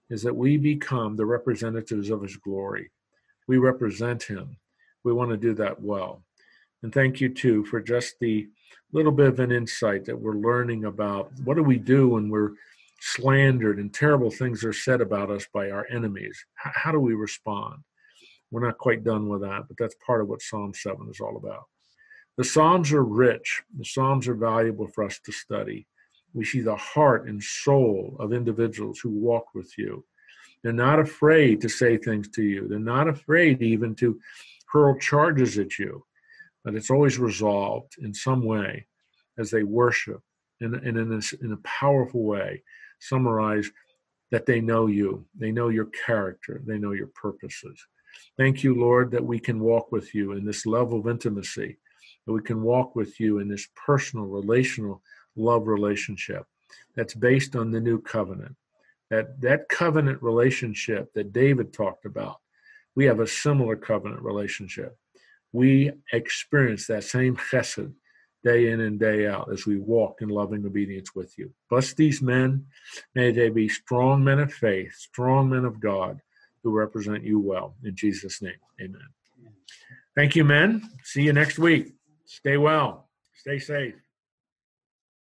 is that we become the representatives of his glory. We represent him. We want to do that well. And thank you too for just the little bit of an insight that we're learning about what do we do when we're slandered and terrible things are said about us by our enemies. How, do we respond? We're not quite done with that, but that's part of what Psalm 7 is all about. The Psalms are rich, the Psalms are valuable for us to study. We see the heart and soul of individuals who walk with you. They're not afraid to say things to you, they're not afraid even to hurl charges at you, but it's always resolved in some way as they worship and in, in, a, in a powerful way summarize that they know you, they know your character, they know your purposes. Thank you, Lord, that we can walk with you in this level of intimacy, that we can walk with you in this personal, relational love relationship that's based on the new covenant. That, that covenant relationship that David talked about, we have a similar covenant relationship. We experience that same chesed day in and day out as we walk in loving obedience with you. Bless these men. May they be strong men of faith, strong men of God who represent you well. In Jesus' name, amen. Thank you, men. See you next week. Stay well. Stay safe.